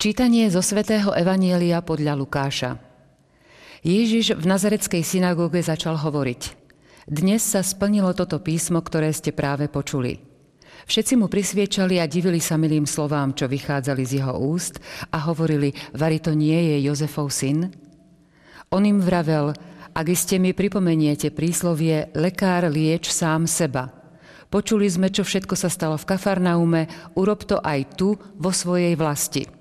Čítanie zo svätého Evanielia podľa Lukáša. Ježiš v nazareckej synagóge začal hovoriť. Dnes sa splnilo toto písmo, ktoré ste práve počuli. Všetci mu prisviečali a divili sa milým slovám, čo vychádzali z jeho úst a hovorili, vari to nie je Jozefov syn? On im vravel, ak iste mi pripomeniete príslovie, lekár lieč sám seba. Počuli sme, čo všetko sa stalo v Kafarnaume, urob to aj tu, vo svojej vlasti.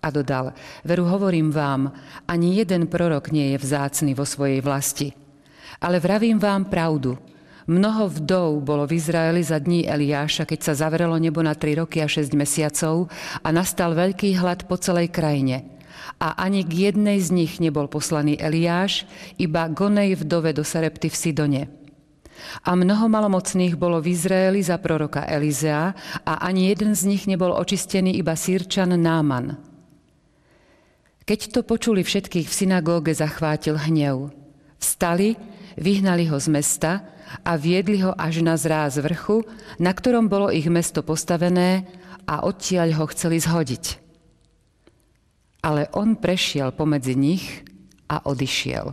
A dodal, veru hovorím vám, ani jeden prorok nie je vzácny vo svojej vlasti. Ale vravím vám pravdu. Mnoho vdov bolo v Izraeli za dní Eliáša, keď sa zavrelo nebo na 3 roky a 6 mesiacov a nastal veľký hlad po celej krajine. A ani k jednej z nich nebol poslaný Eliáš, iba Gonej vdove do Sarepty v Sidone. A mnoho malomocných bolo v Izraeli za proroka Elizea a ani jeden z nich nebol očistený iba sírčan Náman. Keď to počuli všetkých v synagóge, zachvátil hnev. Vstali, vyhnali ho z mesta a viedli ho až na zráz vrchu, na ktorom bolo ich mesto postavené a odtiaľ ho chceli zhodiť. Ale on prešiel pomedzi nich a odišiel.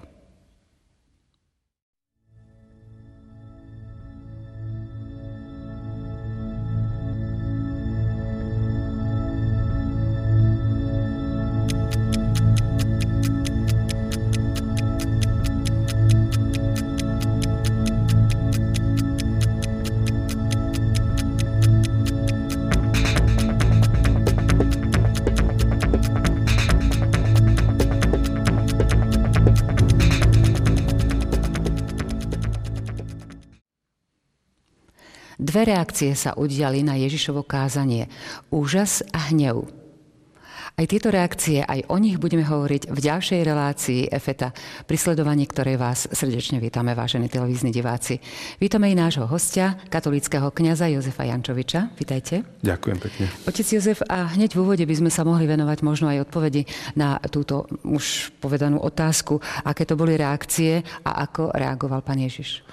Dve reakcie sa udiali na Ježišovo kázanie. Úžas a hnev. Aj tieto reakcie, aj o nich budeme hovoriť v ďalšej relácii EFETA, pri sledovaní ktorej vás srdečne vítame, vážení televízni diváci. Vítame i nášho hostia, katolického kňaza Jozefa Jančoviča. Vítajte. Ďakujem pekne. Otec Jozef, a hneď v úvode by sme sa mohli venovať možno aj odpovedi na túto už povedanú otázku, aké to boli reakcie a ako reagoval pán Ježiš.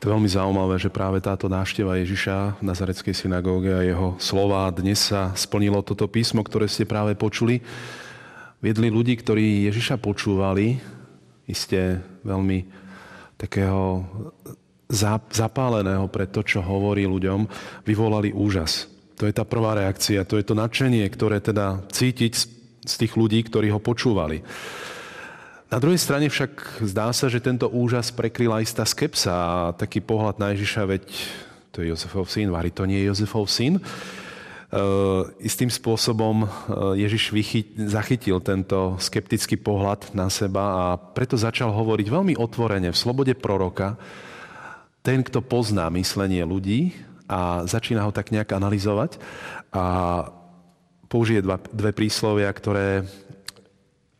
To je veľmi zaujímavé, že práve táto návšteva Ježiša v Nazareckej synagóge a jeho slova dnes sa splnilo toto písmo, ktoré ste práve počuli. Viedli ľudí, ktorí Ježiša počúvali, iste veľmi takého zapáleného pre to, čo hovorí ľuďom, vyvolali úžas. To je tá prvá reakcia, to je to nadšenie, ktoré teda cítiť z tých ľudí, ktorí ho počúvali. Na druhej strane však zdá sa, že tento úžas prekryla istá skepsa a taký pohľad na Ježiša, veď to je Jozefov syn, Vary to nie je Jozefov syn. Uh, istým spôsobom uh, Ježiš vychyt, zachytil tento skeptický pohľad na seba a preto začal hovoriť veľmi otvorene v slobode proroka. Ten, kto pozná myslenie ľudí a začína ho tak nejak analyzovať a použije dva, dve príslovia, ktoré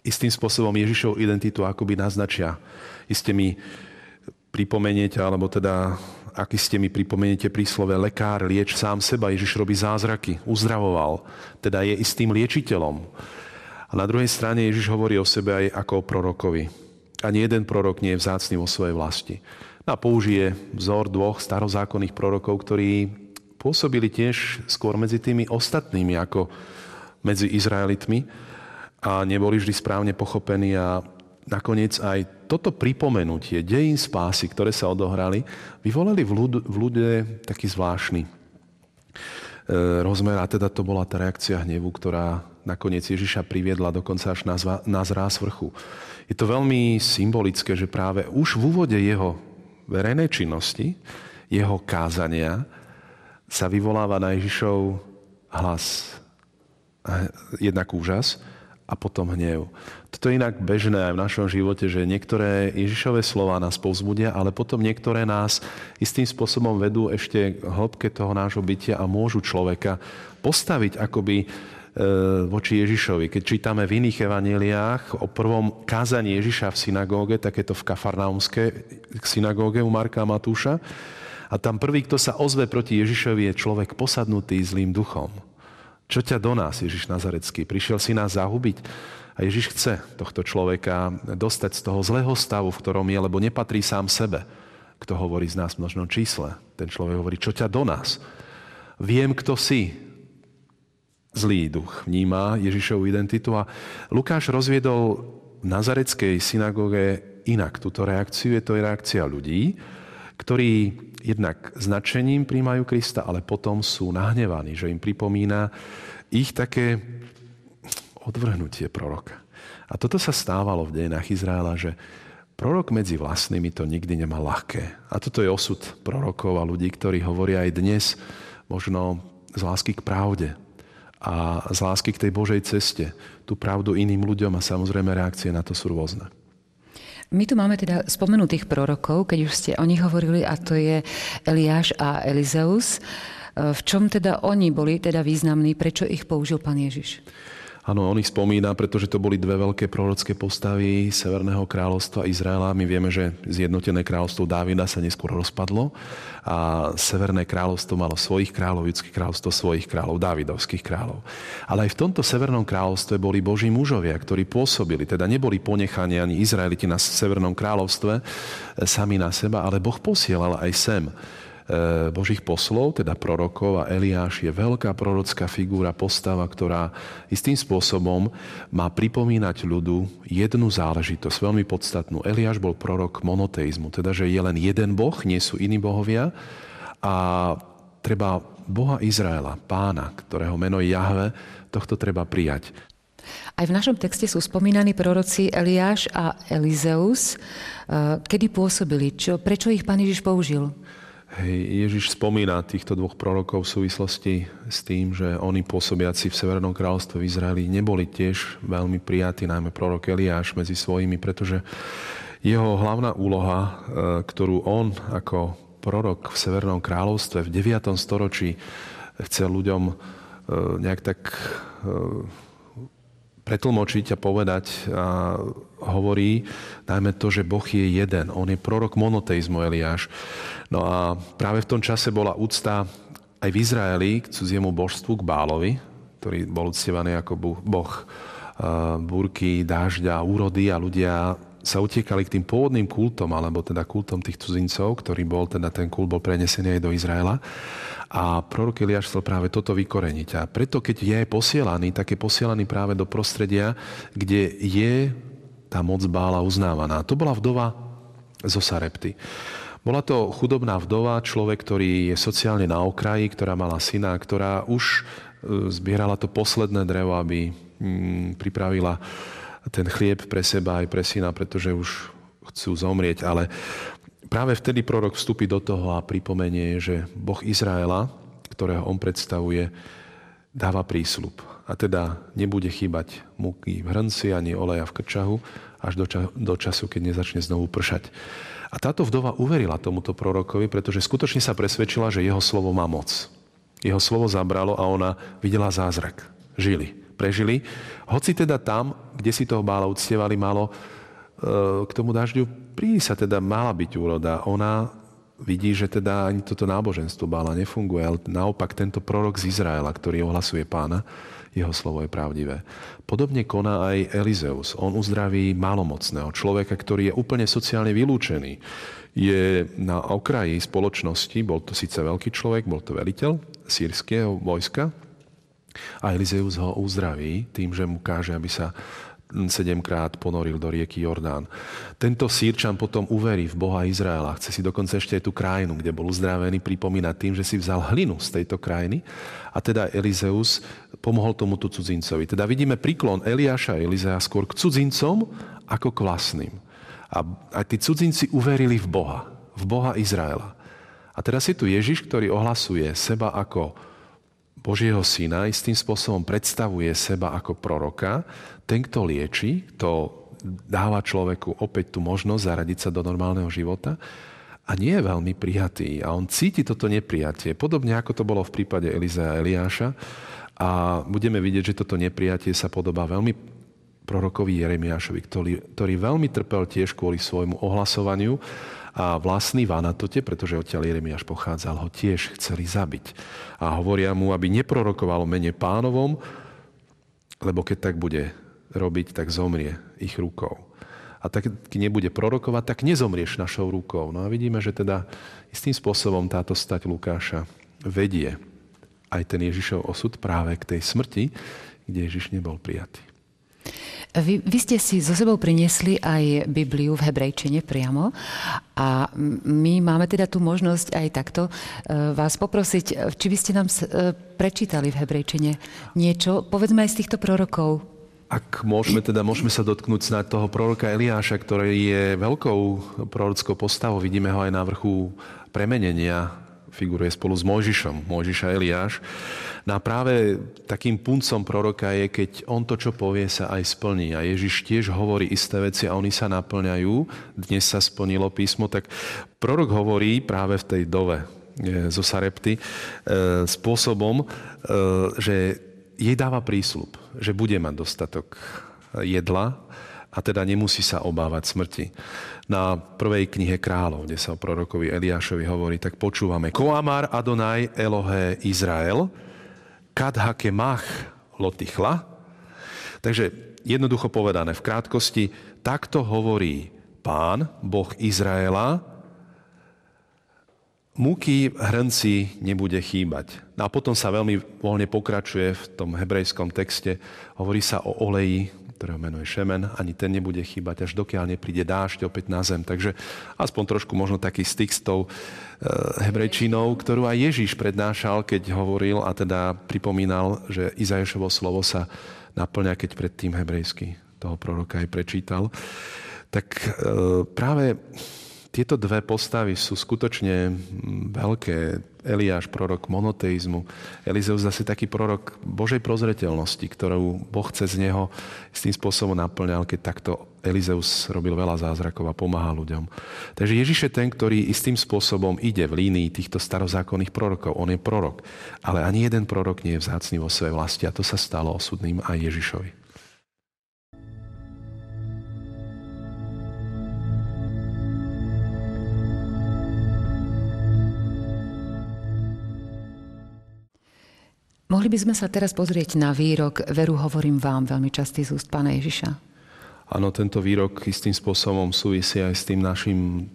istým spôsobom Ježišov identitu akoby naznačia. Iste mi pripomeniete, alebo teda aký ste mi pripomeniete príslove lekár, lieč sám seba. Ježiš robí zázraky, uzdravoval, teda je istým liečiteľom. A na druhej strane Ježiš hovorí o sebe aj ako o prorokovi. Ani jeden prorok nie je vzácný vo svojej vlasti. A použije vzor dvoch starozákonných prorokov, ktorí pôsobili tiež skôr medzi tými ostatnými ako medzi Izraelitmi a neboli vždy správne pochopení a nakoniec aj toto pripomenutie dejín spásy, ktoré sa odohrali, vyvolali v, ľud, v ľude taký zvláštny e, rozmer a teda to bola tá reakcia hnevu, ktorá nakoniec Ježiša priviedla dokonca až na, zva, na zráz vrchu. Je to veľmi symbolické, že práve už v úvode jeho verejnej činnosti, jeho kázania, sa vyvoláva na Ježišov hlas, jednak úžas, a potom hnev. Toto je inak bežné aj v našom živote, že niektoré Ježišové slova nás povzbudia, ale potom niektoré nás istým spôsobom vedú ešte hĺbke toho nášho bytia a môžu človeka postaviť akoby e, voči Ježišovi. Keď čítame v iných evaneliách o prvom kázaní Ježiša v synagóge, takéto v Kafarnaumskej synagóge u Marka a Matúša, a tam prvý, kto sa ozve proti Ježišovi, je človek posadnutý zlým duchom. Čo ťa do nás, Ježiš Nazarecký? Prišiel si nás zahubiť? A Ježiš chce tohto človeka dostať z toho zlého stavu, v ktorom je, lebo nepatrí sám sebe. Kto hovorí z nás v množnom čísle? Ten človek hovorí, čo ťa do nás? Viem, kto si. zlý duch vníma Ježišovu identitu a Lukáš rozviedol v nazareckej synagóge inak túto reakciu. Je to reakcia ľudí, ktorí jednak značením príjmajú Krista, ale potom sú nahnevaní, že im pripomína ich také odvrhnutie proroka. A toto sa stávalo v dejinách Izraela, že prorok medzi vlastnými to nikdy nemal ľahké. A toto je osud prorokov a ľudí, ktorí hovoria aj dnes možno z lásky k pravde a z lásky k tej Božej ceste tú pravdu iným ľuďom a samozrejme reakcie na to sú rôzne. My tu máme teda spomenutých prorokov, keď už ste o nich hovorili, a to je Eliáš a Elizeus. V čom teda oni boli teda významní? Prečo ich použil pán Ježiš? Áno, on ich spomína, pretože to boli dve veľké prorocké postavy Severného kráľovstva Izraela. My vieme, že zjednotené kráľovstvo Dávida sa neskôr rozpadlo a Severné kráľovstvo malo svojich kráľov, Judské kráľovstvo svojich kráľov, Dávidovských kráľov. Ale aj v tomto Severnom kráľovstve boli Boží mužovia, ktorí pôsobili, teda neboli ponechaní ani Izraeliti na Severnom kráľovstve e, sami na seba, ale Boh posielal aj sem Božích poslov, teda prorokov a Eliáš je veľká prorocká figúra, postava, ktorá istým spôsobom má pripomínať ľudu jednu záležitosť, veľmi podstatnú. Eliáš bol prorok monoteizmu, teda že je len jeden boh, nie sú iní bohovia a treba Boha Izraela, pána, ktorého meno je Jahve, tohto treba prijať. Aj v našom texte sú spomínaní proroci Eliáš a Elizeus. E, kedy pôsobili? Čo, prečo ich pán Ježiš použil? Ježiš spomína týchto dvoch prorokov v súvislosti s tým, že oni pôsobiaci v Severnom kráľovstve v Izraeli neboli tiež veľmi prijatí, najmä prorok Eliáš medzi svojimi, pretože jeho hlavná úloha, e, ktorú on ako prorok v Severnom kráľovstve v 9. storočí chcel ľuďom e, nejak tak e, pretlmočiť a povedať a hovorí najmä to, že Boh je jeden. On je prorok monoteizmu Eliáš. No a práve v tom čase bola úcta aj v Izraeli k cudziemu božstvu, k Bálovi, ktorý bol uctievaný ako boh búrky, dážďa, úrody a ľudia sa utiekali k tým pôvodným kultom, alebo teda kultom tých cudzincov, ktorý bol, teda ten kult bol prenesený aj do Izraela. A prorok Eliáš chcel práve toto vykoreniť. A preto, keď je posielaný, tak je posielaný práve do prostredia, kde je tá moc bála uznávaná. To bola vdova zo Sarepty. Bola to chudobná vdova, človek, ktorý je sociálne na okraji, ktorá mala syna, ktorá už e, zbierala to posledné drevo, aby mm, pripravila ten chlieb pre seba aj pre syna, pretože už chcú zomrieť. Ale práve vtedy prorok vstúpi do toho a pripomenie, že Boh Izraela, ktorého on predstavuje, dáva prísľub. A teda nebude chýbať múky v hrnci ani oleja v krčahu až do, ča- do času, keď nezačne znovu pršať. A táto vdova uverila tomuto prorokovi, pretože skutočne sa presvedčila, že jeho slovo má moc. Jeho slovo zabralo a ona videla zázrak. Žili, prežili. Hoci teda tam, kde si toho bála uctievali, malo e, k tomu dažďu prísť sa teda mala byť úroda. Ona vidí, že teda ani toto náboženstvo bála nefunguje, ale naopak tento prorok z Izraela, ktorý ohlasuje pána, jeho slovo je pravdivé. Podobne koná aj Elizeus. On uzdraví malomocného človeka, ktorý je úplne sociálne vylúčený. Je na okraji spoločnosti, bol to síce veľký človek, bol to veliteľ sírskeho vojska, a Elizeus ho uzdraví tým, že mu káže, aby sa sedemkrát ponoril do rieky Jordán. Tento sírčan potom uverí v Boha Izraela. Chce si dokonca ešte aj tú krajinu, kde bol uzdravený, pripomínať tým, že si vzal hlinu z tejto krajiny. A teda Elizeus pomohol tomuto cudzincovi. Teda vidíme príklon Eliáša a Elizea skôr k cudzincom ako k vlastným. A aj tí cudzinci uverili v Boha, v Boha Izraela. A teraz je tu Ježiš, ktorý ohlasuje seba ako Božieho syna, istým spôsobom predstavuje seba ako proroka, ten, kto lieči, to dáva človeku opäť tú možnosť zaradiť sa do normálneho života a nie je veľmi prijatý. A on cíti toto neprijatie. Podobne ako to bolo v prípade Eliza a Eliáša. A budeme vidieť, že toto neprijatie sa podobá veľmi prorokovi Jeremiášovi, ktorý, ktorý veľmi trpel tiež kvôli svojmu ohlasovaniu a vlastný Vanatote, pretože odtiaľ Jeremiáš pochádzal, ho tiež chceli zabiť. A hovoria mu, aby neprorokovalo mene pánovom, lebo keď tak bude robiť, tak zomrie ich rukou. A tak, nebude prorokovať, tak nezomrieš našou rukou. No a vidíme, že teda istým spôsobom táto stať Lukáša vedie aj ten Ježišov osud práve k tej smrti, kde Ježiš nebol prijatý. Vy, vy ste si so sebou priniesli aj Bibliu v hebrejčine priamo a my máme teda tú možnosť aj takto e, vás poprosiť, či by ste nám e, prečítali v hebrejčine niečo, povedzme aj z týchto prorokov. Ak môžeme, teda môžeme sa dotknúť na toho proroka Eliáša, ktorý je veľkou prorockou postavou, vidíme ho aj na vrchu premenenia figuruje spolu s Mojžišom, Mojžiša Eliáš. No a práve takým puncom proroka je, keď on to, čo povie, sa aj splní. A Ježiš tiež hovorí isté veci a oni sa naplňajú. Dnes sa splnilo písmo, tak prorok hovorí práve v tej dove e, zo Sarepty e, spôsobom, e, že jej dáva prísľub, že bude mať dostatok jedla a teda nemusí sa obávať smrti na prvej knihe kráľov, kde sa o prorokovi Eliášovi hovorí, tak počúvame. Koamar Adonai Elohe Izrael, kad hakemach lotichla. Takže jednoducho povedané, v krátkosti, takto hovorí pán, Boh Izraela, múky hrnci nebude chýbať. No a potom sa veľmi voľne pokračuje v tom hebrejskom texte. Hovorí sa o oleji, ktorého meno je Šemen, ani ten nebude chýbať, až dokiaľ nepríde dážď opäť na zem. Takže aspoň trošku možno taký styk s tou e, hebrejčinou, ktorú aj Ježíš prednášal, keď hovoril a teda pripomínal, že Izajašovo slovo sa naplňa, keď predtým hebrejsky toho proroka aj prečítal. Tak e, práve tieto dve postavy sú skutočne veľké. Eliáš, prorok monoteizmu. Elizeus zase taký prorok Božej prozreteľnosti, ktorú Boh cez neho s tým spôsobom naplňal, keď takto Elizeus robil veľa zázrakov a pomáha ľuďom. Takže Ježiš je ten, ktorý istým spôsobom ide v línii týchto starozákonných prorokov. On je prorok. Ale ani jeden prorok nie je vzácný vo svojej vlasti a to sa stalo osudným aj Ježišovi. Mohli by sme sa teraz pozrieť na výrok Veru hovorím vám, veľmi častý z úst pána Ježiša. Áno, tento výrok istým spôsobom súvisí aj s tým našim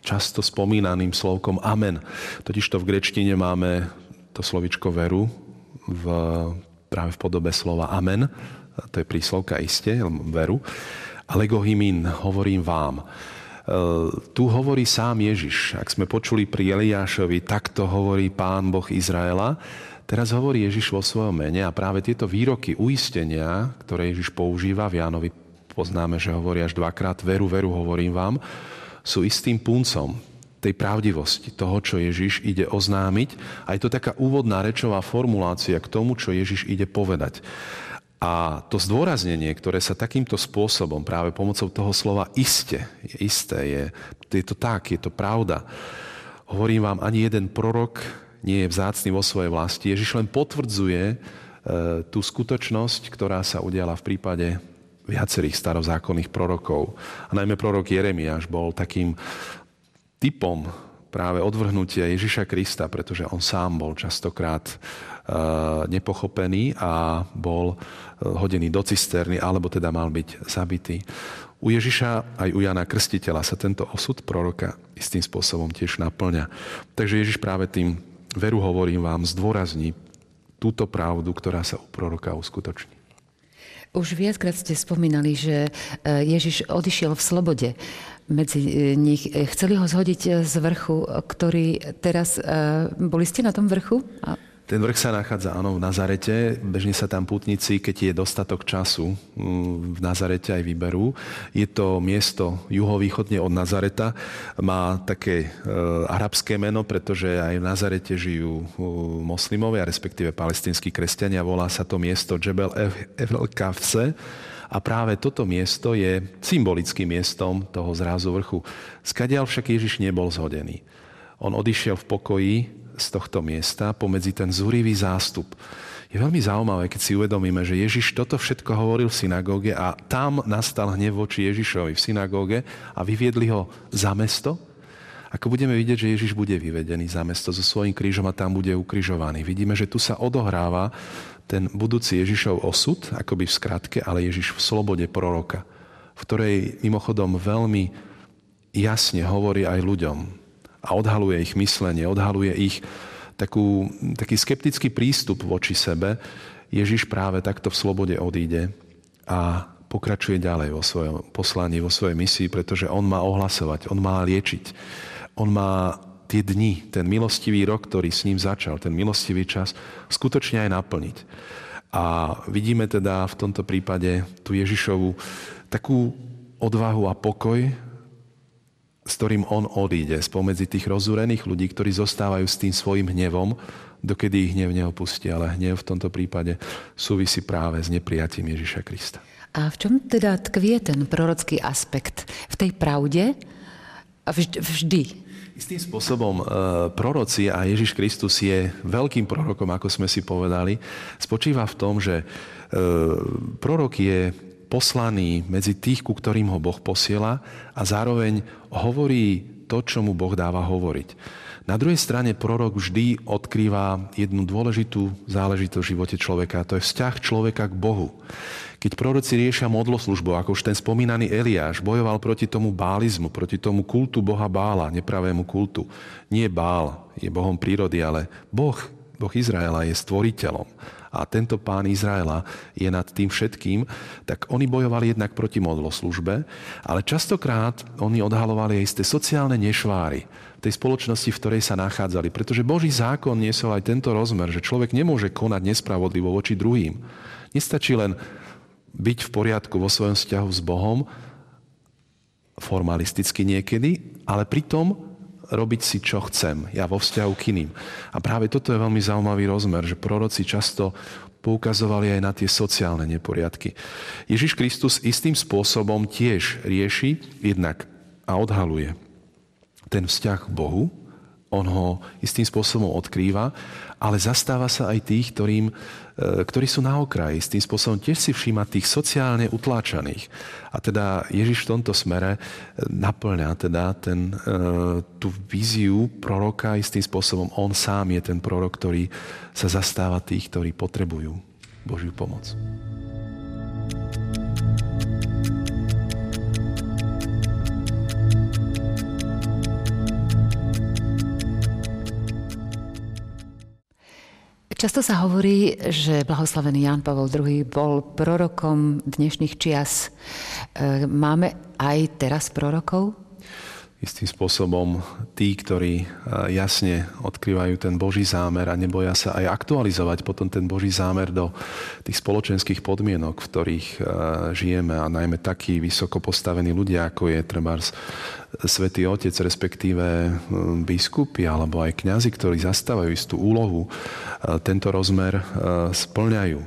často spomínaným slovkom amen. Totižto v grečtine máme to slovičko veru v, práve v podobe slova amen. To je príslovka iste, veru. A legohymín hovorím vám. E, tu hovorí sám Ježiš. Ak sme počuli pri Eliášovi, takto hovorí pán Boh Izraela, Teraz hovorí Ježiš vo svojom mene a práve tieto výroky uistenia, ktoré Ježiš používa v Jánovi, poznáme, že hovorí až dvakrát, veru, veru, hovorím vám, sú istým puncom tej pravdivosti, toho, čo Ježiš ide oznámiť. A je to taká úvodná rečová formulácia k tomu, čo Ježiš ide povedať. A to zdôraznenie, ktoré sa takýmto spôsobom, práve pomocou toho slova iste, je isté, je, je to tak, je to pravda. Hovorím vám, ani jeden prorok nie je vzácný vo svojej vlasti. Ježiš len potvrdzuje e, tú skutočnosť, ktorá sa udiala v prípade viacerých starozákonných prorokov. A najmä prorok Jeremiáš bol takým typom práve odvrhnutia Ježiša Krista, pretože on sám bol častokrát e, nepochopený a bol e, hodený do cisterny, alebo teda mal byť zabitý. U Ježiša aj u Jana Krstiteľa sa tento osud proroka istým spôsobom tiež naplňa. Takže Ježiš práve tým veru hovorím vám, zdôrazní túto pravdu, ktorá sa u proroka uskutoční. Už viackrát ste spomínali, že e, Ježiš odišiel v slobode medzi e, nich. E, chceli ho zhodiť z vrchu, ktorý teraz... Boli ste na tom vrchu? Ten vrch sa nachádza, áno, v Nazarete. Bežne sa tam putníci, keď je dostatok času, mm, v Nazarete aj vyberú. Je to miesto juhovýchodne od Nazareta. Má také e, arabské meno, pretože aj v Nazarete žijú e, moslimovia, respektíve palestinskí kresťania. Volá sa to miesto Jebel El Kafse. A práve toto miesto je symbolickým miestom toho zrázu vrchu. Skadiaľ však Ježiš nebol zhodený. On odišiel v pokoji z tohto miesta pomedzi ten zúrivý zástup. Je veľmi zaujímavé, keď si uvedomíme, že Ježiš toto všetko hovoril v synagóge a tam nastal hnev voči Ježišovi v synagóge a vyviedli ho za mesto. Ako budeme vidieť, že Ježiš bude vyvedený za mesto so svojím krížom a tam bude ukrižovaný. Vidíme, že tu sa odohráva ten budúci Ježišov osud, akoby v skratke, ale Ježiš v slobode proroka, v ktorej mimochodom veľmi jasne hovorí aj ľuďom, a odhaluje ich myslenie, odhaluje ich takú, taký skeptický prístup voči sebe, Ježiš práve takto v slobode odíde a pokračuje ďalej vo svojom poslaní, vo svojej misii, pretože on má ohlasovať, on má liečiť. On má tie dni, ten milostivý rok, ktorý s ním začal, ten milostivý čas, skutočne aj naplniť. A vidíme teda v tomto prípade tú Ježišovu takú odvahu a pokoj, s ktorým on odíde spomedzi tých rozúrených ľudí, ktorí zostávajú s tým svojim hnevom, dokedy ich hnev neopustí. Ale hnev v tomto prípade súvisí práve s neprijatím Ježiša Krista. A v čom teda tkvie ten prorocký aspekt? V tej pravde? Vždy. Istým spôsobom e, proroci a Ježiš Kristus je veľkým prorokom, ako sme si povedali, spočíva v tom, že e, prorok je poslaný medzi tých, ku ktorým ho Boh posiela a zároveň hovorí to, čo mu Boh dáva hovoriť. Na druhej strane prorok vždy odkrýva jednu dôležitú záležitosť v živote človeka, to je vzťah človeka k Bohu. Keď proroci riešia modloslužbu, ako už ten spomínaný Eliáš bojoval proti tomu bálizmu, proti tomu kultu Boha Bála, nepravému kultu. Nie Bál je Bohom prírody, ale Boh, Boh Izraela je stvoriteľom a tento pán Izraela je nad tým všetkým, tak oni bojovali jednak proti modloslužbe, ale častokrát oni odhalovali aj isté sociálne nešváry tej spoločnosti, v ktorej sa nachádzali. Pretože Boží zákon niesol aj tento rozmer, že človek nemôže konať nespravodlivo voči druhým. Nestačí len byť v poriadku vo svojom vzťahu s Bohom, formalisticky niekedy, ale pritom robiť si, čo chcem, ja vo vzťahu k iným. A práve toto je veľmi zaujímavý rozmer, že proroci často poukazovali aj na tie sociálne neporiadky. Ježiš Kristus istým spôsobom tiež rieši jednak a odhaluje ten vzťah k Bohu, on ho istým spôsobom odkrýva, ale zastáva sa aj tých, ktorým, e, ktorí sú na okraji. S tým spôsobom tiež si všíma tých sociálne utláčaných. A teda Ježiš v tomto smere e, naplňa teda ten, e, tú víziu proroka istým spôsobom. On sám je ten prorok, ktorý sa zastáva tých, ktorí potrebujú Božiu pomoc. Často sa hovorí, že blahoslavený Ján Pavol II bol prorokom dnešných čias. E, máme aj teraz prorokov? istým spôsobom tí, ktorí jasne odkrývajú ten Boží zámer a neboja sa aj aktualizovať potom ten Boží zámer do tých spoločenských podmienok, v ktorých žijeme a najmä takí vysoko postavení ľudia, ako je trebárs Svetý Otec, respektíve biskupy alebo aj kňazi, ktorí zastávajú istú úlohu, tento rozmer splňajú.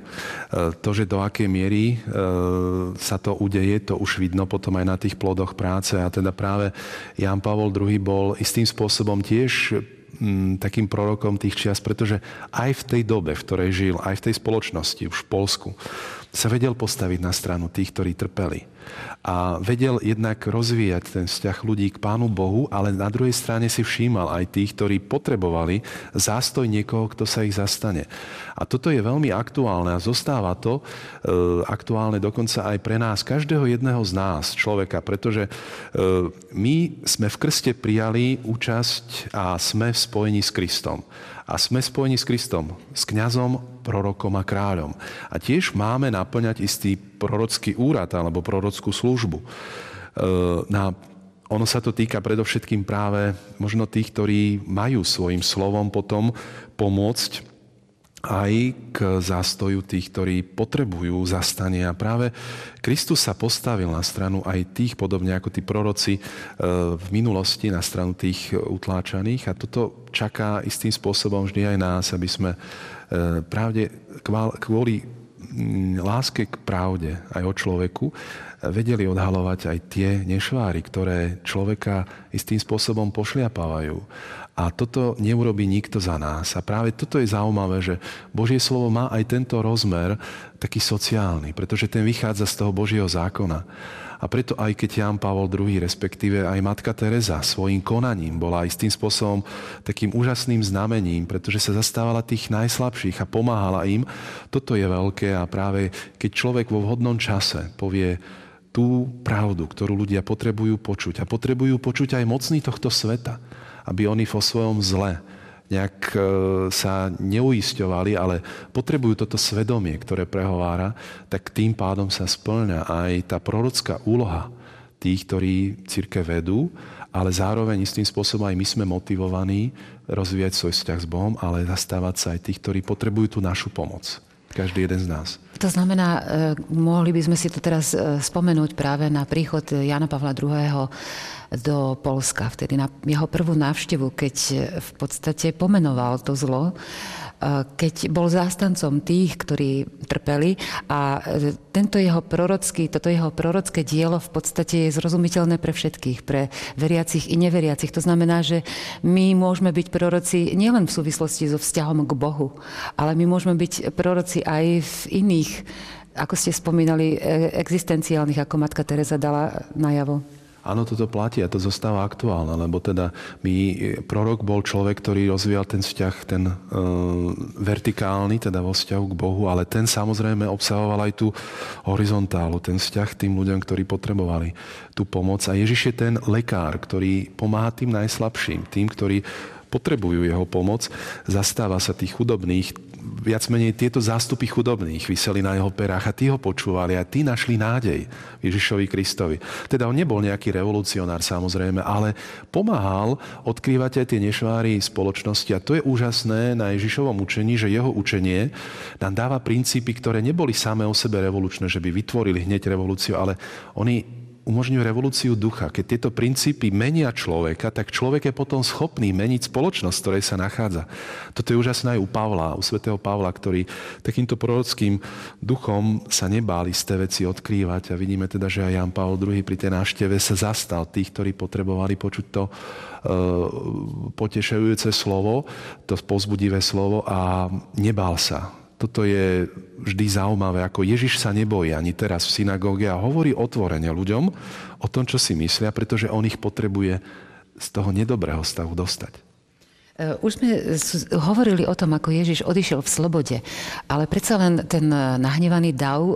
To, že do akej miery sa to udeje, to už vidno potom aj na tých plodoch práce a teda práve Jan Pavol II bol istým spôsobom tiež mm, takým prorokom tých čias, pretože aj v tej dobe, v ktorej žil, aj v tej spoločnosti, už v Polsku, sa vedel postaviť na stranu tých, ktorí trpeli a vedel jednak rozvíjať ten vzťah ľudí k Pánu Bohu, ale na druhej strane si všímal aj tých, ktorí potrebovali zástoj niekoho, kto sa ich zastane. A toto je veľmi aktuálne a zostáva to e, aktuálne dokonca aj pre nás, každého jedného z nás, človeka, pretože e, my sme v krste prijali účasť a sme v spojení s Kristom a sme spojení s Kristom, s kňazom, prorokom a kráľom. A tiež máme naplňať istý prorocký úrad alebo prorockú službu. E, na ono sa to týka predovšetkým práve možno tých, ktorí majú svojim slovom potom pomôcť aj k zástoju tých, ktorí potrebujú zastanie. A práve Kristus sa postavil na stranu aj tých, podobne ako tí proroci e, v minulosti, na stranu tých utláčaných. A toto čaká istým spôsobom vždy aj nás, aby sme e, pravde, kvôli láske k pravde aj o človeku vedeli odhalovať aj tie nešváry, ktoré človeka istým spôsobom pošliapávajú. A toto neurobí nikto za nás. A práve toto je zaujímavé, že Božie slovo má aj tento rozmer taký sociálny, pretože ten vychádza z toho Božieho zákona. A preto aj keď Jan Pavol II, respektíve aj Matka Teresa svojim konaním bola istým spôsobom takým úžasným znamením, pretože sa zastávala tých najslabších a pomáhala im, toto je veľké a práve keď človek vo vhodnom čase povie tú pravdu, ktorú ľudia potrebujú počuť a potrebujú počuť aj mocní tohto sveta, aby oni vo svojom zle nejak e, sa neuisťovali, ale potrebujú toto svedomie, ktoré prehovára, tak tým pádom sa splňa aj tá prorocká úloha tých, ktorí círke vedú, ale zároveň istým spôsobom aj my sme motivovaní rozvíjať svoj vzťah s Bohom, ale zastávať sa aj tých, ktorí potrebujú tú našu pomoc. Každý jeden z nás. To znamená, e, mohli by sme si to teraz e, spomenúť práve na príchod Jana Pavla II. do Polska, vtedy na jeho prvú návštevu, keď v podstate pomenoval to zlo keď bol zástancom tých, ktorí trpeli a e, tento jeho prorocký, toto jeho prorocké dielo v podstate je zrozumiteľné pre všetkých, pre veriacich i neveriacich. To znamená, že my môžeme byť proroci nielen v súvislosti so vzťahom k Bohu, ale my môžeme byť proroci aj v iných, ako ste spomínali, e, existenciálnych, ako matka Teresa dala najavo. Áno, toto platí a to zostáva aktuálne, lebo teda my, prorok bol človek, ktorý rozvíjal ten vzťah, ten e, vertikálny, teda vo vzťahu k Bohu, ale ten samozrejme obsahoval aj tú horizontálu, ten vzťah tým ľuďom, ktorí potrebovali tú pomoc. A Ježiš je ten lekár, ktorý pomáha tým najslabším, tým, ktorí potrebujú jeho pomoc, zastáva sa tých chudobných, viac menej tieto zástupy chudobných vyseli na jeho perách a tí ho počúvali a tí našli nádej Ježišovi Kristovi. Teda on nebol nejaký revolucionár samozrejme, ale pomáhal odkrývať aj tie nešváry spoločnosti. A to je úžasné na Ježišovom učení, že jeho učenie nám dáva princípy, ktoré neboli samé o sebe revolučné, že by vytvorili hneď revolúciu, ale oni umožňujú revolúciu ducha. Keď tieto princípy menia človeka, tak človek je potom schopný meniť spoločnosť, v ktorej sa nachádza. Toto je úžasné aj u Pavla, u svätého Pavla, ktorý takýmto prorockým duchom sa nebál isté veci odkrývať. A vidíme teda, že aj Jan Pavel II pri tej návšteve sa zastal tých, ktorí potrebovali počuť to uh, potešujúce slovo, to pozbudivé slovo a nebál sa toto je vždy zaujímavé, ako Ježiš sa nebojí ani teraz v synagóge a hovorí otvorene ľuďom o tom, čo si myslia, pretože on ich potrebuje z toho nedobrého stavu dostať. E, už sme hovorili o tom, ako Ježiš odišiel v slobode, ale predsa len ten nahnevaný dav, e,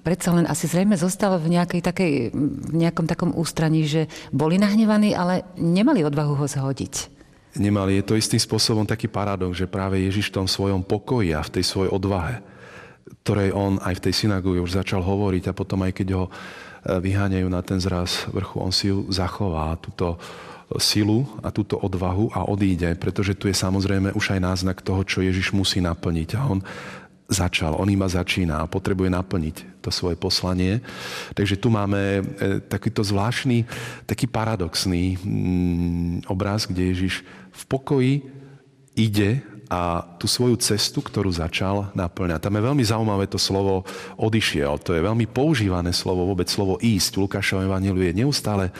predsa len asi zrejme zostal v, nejakej takej, v nejakom takom ústraní, že boli nahnevaní, ale nemali odvahu ho zhodiť nemali. Je to istým spôsobom taký paradox, že práve Ježiš v tom svojom pokoji a v tej svojej odvahe, ktorej on aj v tej synagóge už začal hovoriť a potom aj keď ho e, vyháňajú na ten zraz vrchu, on si ju zachová, túto silu a túto odvahu a odíde, pretože tu je samozrejme už aj náznak toho, čo Ježiš musí naplniť. A on začal, on iba začína a potrebuje naplniť to svoje poslanie. Takže tu máme e, takýto zvláštny, taký paradoxný mm, obraz, kde Ježiš v pokoji ide a tú svoju cestu, ktorú začal, naplňa. Tam je veľmi zaujímavé to slovo odišiel. To je veľmi používané slovo, vôbec slovo ísť. V evangeliu je neustále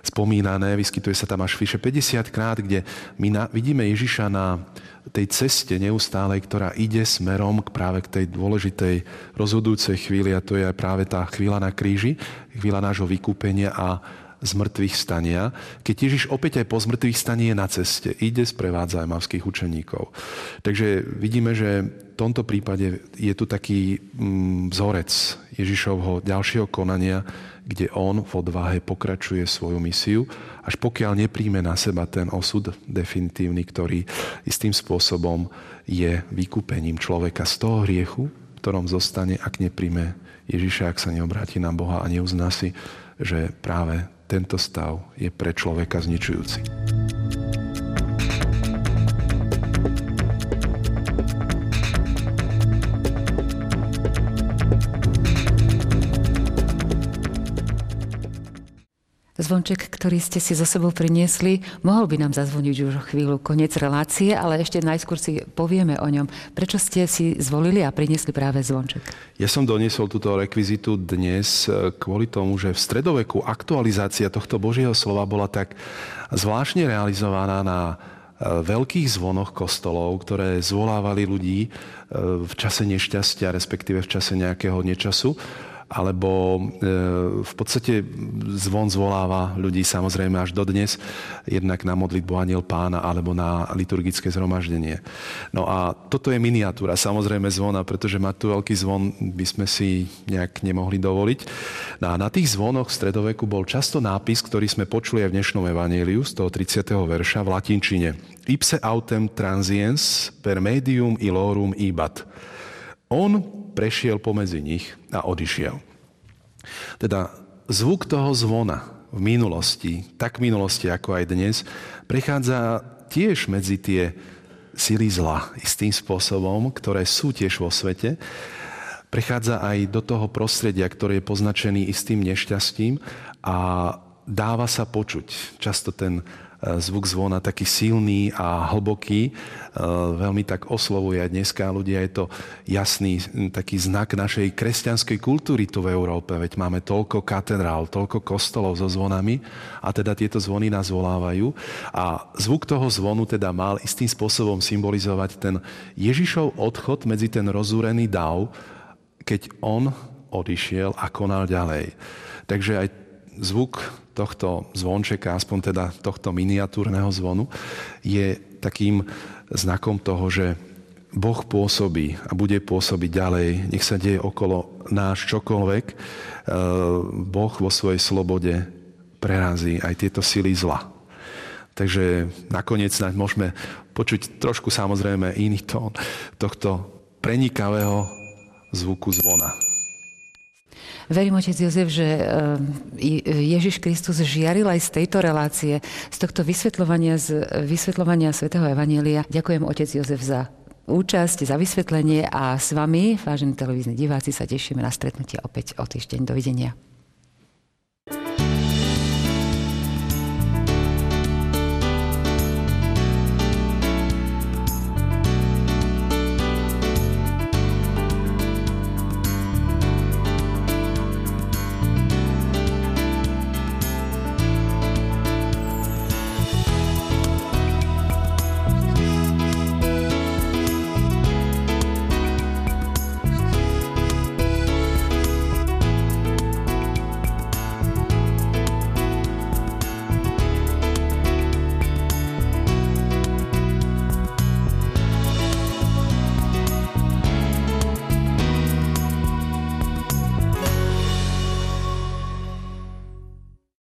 spomínané, vyskytuje sa tam až vyše 50 krát, kde my na, vidíme Ježiša na tej ceste neustálej, ktorá ide smerom k práve k tej dôležitej rozhodujúcej chvíli a to je práve tá chvíľa na kríži, chvíľa nášho vykúpenia a zmrtvých stania, keď Ježiš opäť aj po zmrtvých staní je na ceste, ide sprevádza aj mavských učeníkov. Takže vidíme, že v tomto prípade je tu taký mm, vzorec Ježišovho ďalšieho konania, kde on v odvahe pokračuje svoju misiu, až pokiaľ nepríjme na seba ten osud definitívny, ktorý istým spôsobom je vykúpením človeka z toho hriechu, v ktorom zostane, ak nepríjme Ježiša, ak sa neobráti na Boha a neuzná si, že práve tento stav je pre človeka zničujúci. Zvonček, ktorý ste si zo sebou priniesli, mohol by nám zazvoniť už o chvíľu koniec relácie, ale ešte najskôr si povieme o ňom. Prečo ste si zvolili a priniesli práve zvonček? Ja som doniesol túto rekvizitu dnes kvôli tomu, že v stredoveku aktualizácia tohto Božieho slova bola tak zvláštne realizovaná na e, veľkých zvonoch kostolov, ktoré zvolávali ľudí e, v čase nešťastia, respektíve v čase nejakého nečasu alebo e, v podstate zvon zvoláva ľudí samozrejme až dodnes, jednak na modlitbu Aniel pána alebo na liturgické zhromaždenie. No a toto je miniatúra samozrejme zvona, pretože mať tu veľký zvon by sme si nejak nemohli dovoliť. No a na tých zvonoch v stredoveku bol často nápis, ktorý sme počuli aj v dnešnom evaníliu z toho 30. verša v latinčine. Ipse autem transiens per medium ilorum ibat. On prešiel pomedzi nich a odišiel. Teda zvuk toho zvona v minulosti, tak v minulosti ako aj dnes, prechádza tiež medzi tie sily zla istým spôsobom, ktoré sú tiež vo svete. Prechádza aj do toho prostredia, ktoré je poznačený istým nešťastím a dáva sa počuť. Často ten zvuk zvona taký silný a hlboký, e, veľmi tak oslovuje dneska ľudia. Je to jasný taký znak našej kresťanskej kultúry tu v Európe, veď máme toľko katedrál, toľko kostolov so zvonami a teda tieto zvony nás volávajú. A zvuk toho zvonu teda mal istým spôsobom symbolizovať ten Ježišov odchod medzi ten rozúrený dav, keď on odišiel a konal ďalej. Takže aj zvuk tohto zvončeka, aspoň teda tohto miniatúrneho zvonu, je takým znakom toho, že Boh pôsobí a bude pôsobiť ďalej. Nech sa deje okolo náš čokoľvek. E, boh vo svojej slobode prerazí aj tieto sily zla. Takže nakoniec môžeme počuť trošku samozrejme iný tón tohto prenikavého zvuku zvona. Verím, otec Jozef, že eh, Ježiš Kristus žiaril aj z tejto relácie, z tohto vysvetľovania, z vysvetľovania svätého Evanielia. Ďakujem, otec Jozef, za účasť, za vysvetlenie a s vami, vážení televízni diváci, sa tešíme na stretnutie opäť o týždeň. Dovidenia.